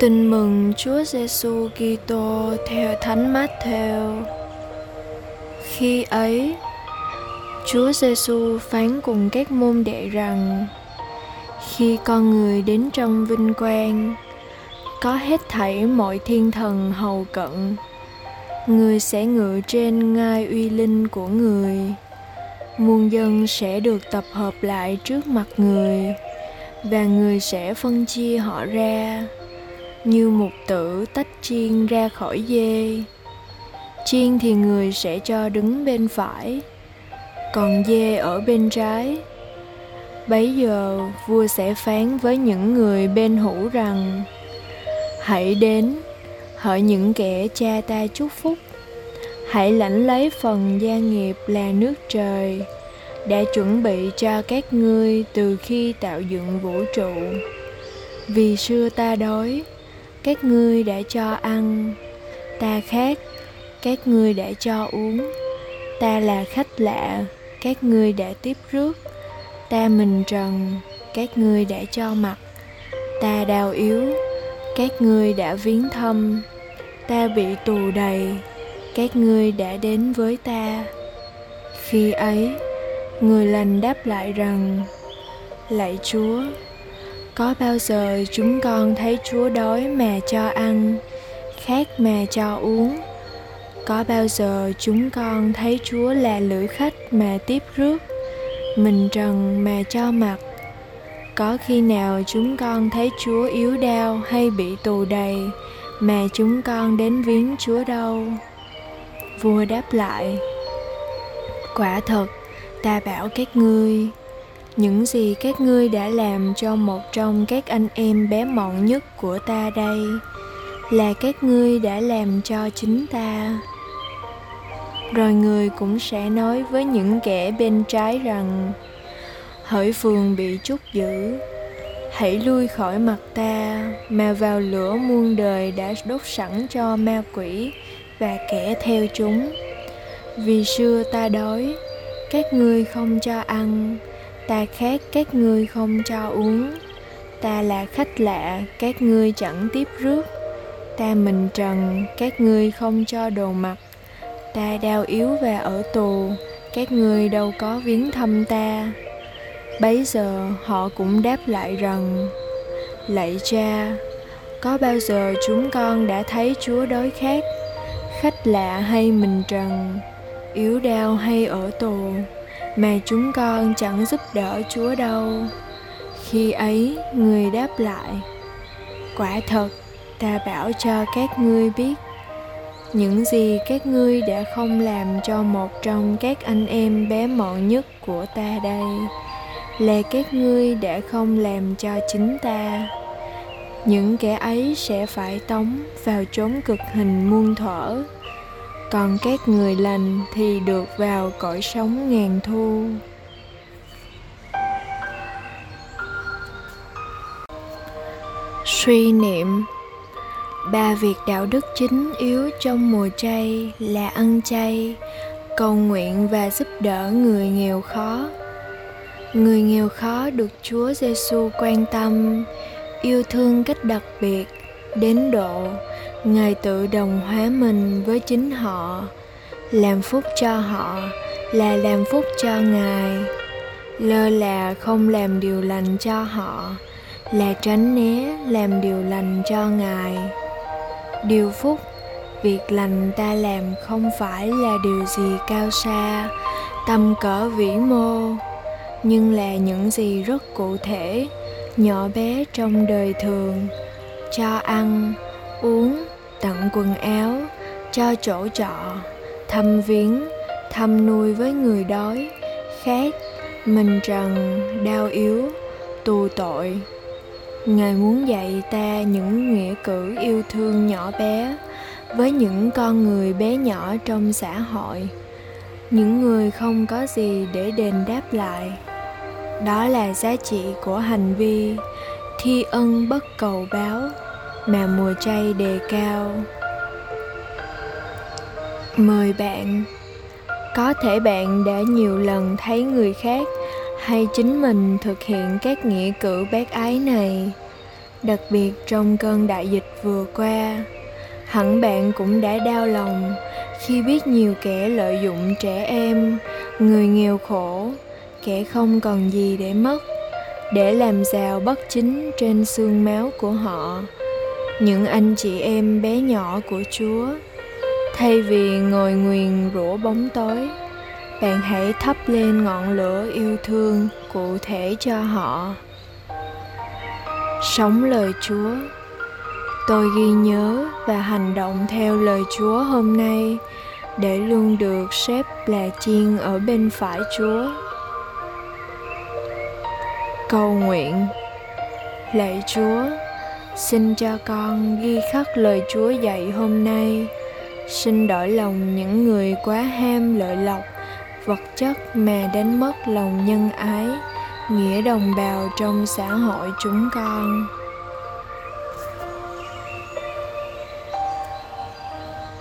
Tin mừng Chúa Giêsu Kitô theo Thánh Matthew. Khi ấy, Chúa Giêsu phán cùng các môn đệ rằng: Khi con người đến trong vinh quang, có hết thảy mọi thiên thần hầu cận, người sẽ ngự trên ngai uy linh của người. Muôn dân sẽ được tập hợp lại trước mặt người và người sẽ phân chia họ ra như một tử tách chiên ra khỏi dê. Chiên thì người sẽ cho đứng bên phải, còn dê ở bên trái. Bấy giờ vua sẽ phán với những người bên hữu rằng, hãy đến, hỡi những kẻ cha ta chúc phúc. Hãy lãnh lấy phần gia nghiệp là nước trời, đã chuẩn bị cho các ngươi từ khi tạo dựng vũ trụ. Vì xưa ta đói các ngươi đã cho ăn, ta khát các ngươi đã cho uống. Ta là khách lạ, các ngươi đã tiếp rước. Ta mình trần, các ngươi đã cho mặc. Ta đau yếu, các ngươi đã viếng thăm. Ta bị tù đầy, các ngươi đã đến với ta. Khi ấy, người lành đáp lại rằng, lạy chúa có bao giờ chúng con thấy chúa đói mà cho ăn, khát mà cho uống? Có bao giờ chúng con thấy chúa là lữ khách mà tiếp rước, mình trần mà cho mặc? Có khi nào chúng con thấy chúa yếu đau hay bị tù đầy mà chúng con đến viếng chúa đâu? Vua đáp lại, quả thật, ta bảo các ngươi những gì các ngươi đã làm cho một trong các anh em bé mọn nhất của ta đây là các ngươi đã làm cho chính ta. Rồi người cũng sẽ nói với những kẻ bên trái rằng, hỡi phường bị trút dữ hãy lui khỏi mặt ta, mà vào lửa muôn đời đã đốt sẵn cho ma quỷ và kẻ theo chúng. Vì xưa ta đói, các ngươi không cho ăn ta khát các ngươi không cho uống. Ta là khách lạ, các ngươi chẳng tiếp rước. Ta mình trần, các ngươi không cho đồ mặc. Ta đau yếu và ở tù, các ngươi đâu có viếng thăm ta. Bấy giờ họ cũng đáp lại rằng, lạy cha, có bao giờ chúng con đã thấy chúa đói khát khách lạ hay mình trần, yếu đau hay ở tù? Mà chúng con chẳng giúp đỡ chúa đâu. Khi ấy, người đáp lại, quả thật, ta bảo cho các ngươi biết, những gì các ngươi đã không làm cho một trong các anh em bé mọn nhất của ta đây, là các ngươi đã không làm cho chính ta. Những kẻ ấy sẽ phải tống vào chốn cực hình muôn thuở còn các người lành thì được vào cõi sống ngàn thu. Suy niệm, ba việc đạo đức chính yếu trong mùa chay là ăn chay, cầu nguyện và giúp đỡ người nghèo khó. Người nghèo khó được chúa giêsu quan tâm, yêu thương cách đặc biệt, đến độ ngài tự đồng hóa mình với chính họ, làm phúc cho họ là làm phúc cho ngài. Lơ là không làm điều lành cho họ, là tránh né làm điều lành cho ngài. Điều phúc, việc lành ta làm không phải là điều gì cao xa, tầm cỡ vĩ mô, nhưng là những gì rất cụ thể, nhỏ bé trong đời thường, cho ăn uống, tặng quần áo, cho chỗ trọ, thăm viếng, thăm nuôi với người đói, khát mình trần, đau yếu, tù tội. Ngài muốn dạy ta những nghĩa cử yêu thương nhỏ bé với những con người bé nhỏ trong xã hội, những người không có gì để đền đáp lại. Đó là giá trị của hành vi thi ân bất cầu báo mà mùa chay đề cao. Mời bạn. Có thể bạn đã nhiều lần thấy người khác hay chính mình thực hiện các nghĩa cử bác ái này. Đặc biệt trong cơn đại dịch vừa qua, hẳn bạn cũng đã đau lòng khi biết nhiều kẻ lợi dụng trẻ em, người nghèo khổ, kẻ không còn gì để mất, để làm giàu bất chính trên xương máu của họ những anh chị em bé nhỏ của chúa, thay vì ngồi nguyền rủa bóng tối, bạn hãy thắp lên ngọn lửa yêu thương cụ thể cho họ. Sống lời chúa. Tôi ghi nhớ và hành động theo lời chúa hôm nay để luôn được xếp là chiên ở bên phải chúa. Cầu nguyện. Lạy chúa xin cho con ghi khắc lời chúa dạy hôm nay. Xin đổi lòng những người quá ham lợi lộc, vật chất mà đánh mất lòng nhân ái, nghĩa đồng bào trong xã hội chúng con.